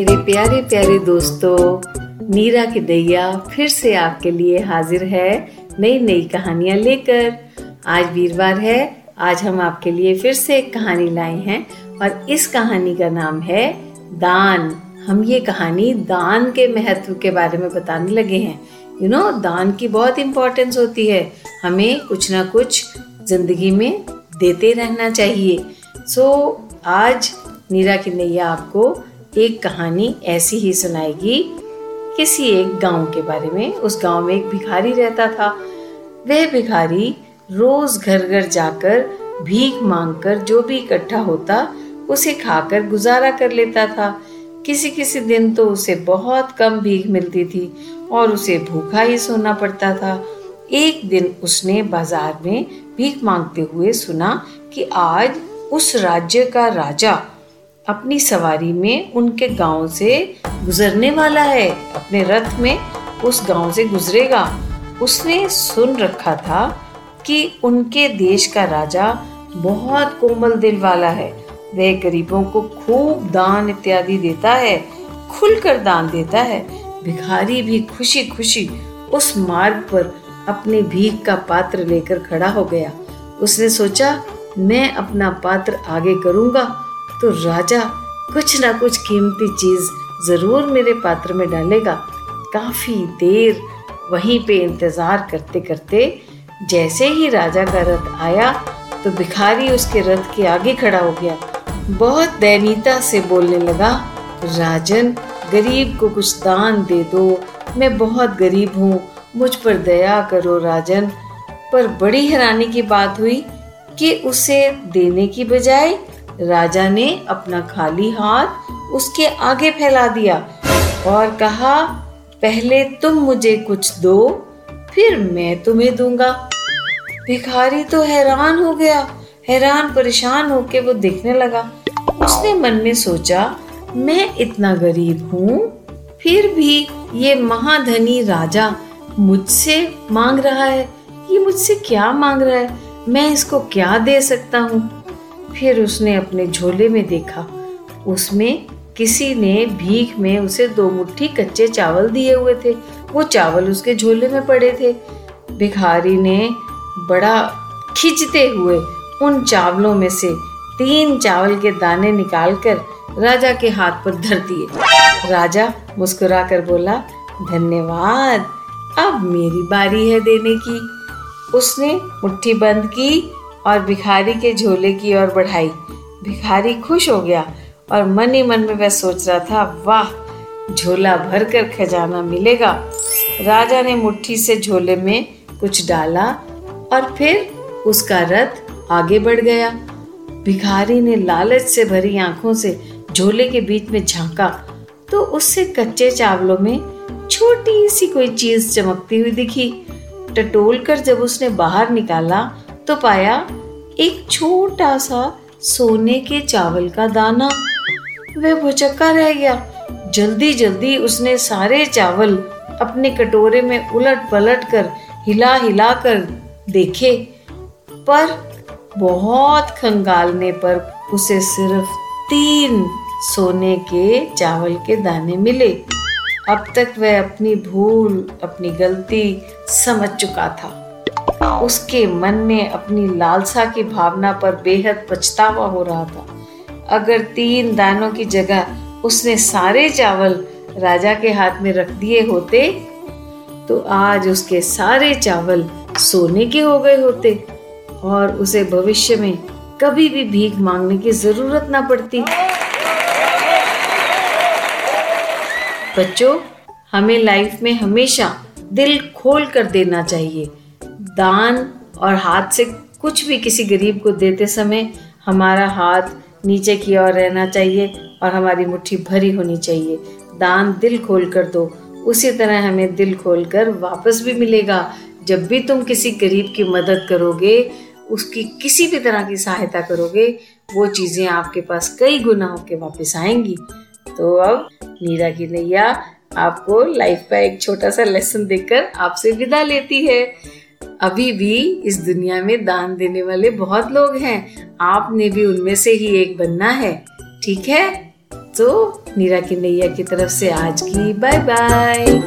मेरे प्यारे प्यारे दोस्तों नीरा की दैया फिर से आपके लिए हाजिर है नई नई कहानियाँ लेकर। आज वीरवार है आज हम आपके लिए फिर से एक कहानी लाए हैं और इस कहानी का नाम है दान। हम ये कहानी दान के महत्व के बारे में बताने लगे हैं। यू you नो know, दान की बहुत इम्पोर्टेंस होती है। हमें कुछ ना कुछ ज़िंदगी में देते रहना चाहिए। सो so, आज नीरा की नैया आपको एक कहानी ऐसी ही सुनाएगी। किसी एक गाँव के बारे में। उस गाँव में एक भिखारी रहता था। वह भिखारी रोज घर घर जाकर भीख मांगकर जो भी इकट्ठा होता, उसे खाकर गुजारा कर लेता था। किसी किसी दिन तो उसे बहुत कम भीख मिलती थी और उसे भूखा ही सोना पड़ता था। एक दिन उसने बाज़ार में भीख मांगते हुए सुना कि आज उस राज्य का राजा अपनी सवारी में उनके गाँव से गुजरने वाला है। अपने रथ में उस गाँव से गुजरेगा। उसने सुन रखा था कि उनके देश का राजा बहुत कोमल दिल वाला है। वह गरीबों को खूब दान इत्यादि देता है, खुलकर दान देता है। भिखारी भी खुशी खुशी उस मार्ग पर अपने भीख का पात्र लेकर खड़ा हो गया। उसने सोचा, मैं अपना पात्र आगे करूँगा। तो राजा कुछ ना कुछ कीमती चीज़ ज़रूर मेरे पात्र में डालेगा। काफ़ी देर वहीं पे इंतज़ार करते करते जैसे ही राजा का रथ आया तो भिखारी उसके रथ के आगे खड़ा हो गया। बहुत दयनीयता से बोलने लगा, राजन, गरीब को कुछ दान दे दो। मैं बहुत गरीब हूँ, मुझ पर दया करो राजन। पर बड़ी हैरानी की बात हुई कि उसे देने की बजाय राजा ने अपना खाली हाथ उसके आगे फैला दिया और कहा, पहले तुम मुझे कुछ दो, फिर मैं तुम्हें दूँगा। भिखारी तो हैरान हो गया। हैरान, परेशान होके वो देखने लगा। उसने मन में सोचा, मैं इतना गरीब हूँ, फिर भी ये महाधनी राजा मुझसे मांग रहा है। ये मुझसे क्या मांग रहा है? मैं इसको क्या दे सकता हूँ? फिर उसने अपने झोले में देखा। उसमें किसी ने भीख में उसे दो मुट्ठी कच्चे चावल दिए हुए थे। वो चावल उसके झोले में पड़े थे। भिखारी ने बड़ा खिंचते हुए उन चावलों में से तीन चावल के दाने निकालकर राजा के हाथ पर धर दिए। राजा मुस्कुराकर बोला, धन्यवाद, अब मेरी बारी है देने की। उसने मुट्ठी बंद की और भिखारी के झोले की ओर बढ़ाई। भिखारी खुश हो गया और मन ही मन में वह सोच रहा था, वाह, झोला भरकर खजाना मिलेगा। राजा ने मुट्ठी से झोले में कुछ डाला और फिर उसका रथ आगे बढ़ गया। भिखारी ने लालच से भरी आँखों से झोले के बीच में झांका तो उससे कच्चे चावलों में छोटी सी कोई चीज़ चमकती हुई दिखी। टटोल कर जब उसने बाहर निकाला तो पाया एक छोटा सा सोने के चावल का दाना। वह भुचक्का रह गया। जल्दी जल्दी उसने सारे चावल अपने कटोरे में उलट पलट कर हिला हिला कर देखे। पर बहुत खंगालने पर उसे सिर्फ़ तीन सोने के चावल के दाने मिले। अब तक वह अपनी भूल, अपनी गलती समझ चुका था। उसके मन में अपनी लालसा की भावना पर बेहद पछतावा हो रहा था। अगर तीन दानों की जगह उसने सारे चावल राजा के हाथ में रख दिए होते तो आज उसके सारे चावल सोने के हो गए होते और उसे भविष्य में कभी भी भीख मांगने की ज़रूरत ना पड़ती। बच्चों, हमें लाइफ में हमेशा दिल खोल कर देना चाहिए। दान और हाथ से कुछ भी किसी गरीब को देते समय हमारा हाथ नीचे की ओर रहना चाहिए और हमारी मुट्ठी भरी होनी चाहिए। दान दिल खोल कर दो। उसी तरह हमें दिल खोल कर वापस भी मिलेगा। जब भी तुम किसी गरीब की मदद करोगे, उसकी किसी भी तरह की सहायता करोगे, वो चीज़ें आपके पास कई गुना होके वापस आएँगी। तो अब नीरा की नैया आपको लाइफ का एक छोटा सा लेसन देकर आपसे विदा लेती है। अभी भी इस दुनिया में दान देने वाले बहुत लोग हैं। आपने भी उनमें से ही एक बनना है। ठीक है? तो नीरा की नैया की तरफ़ से आज की बाय बाय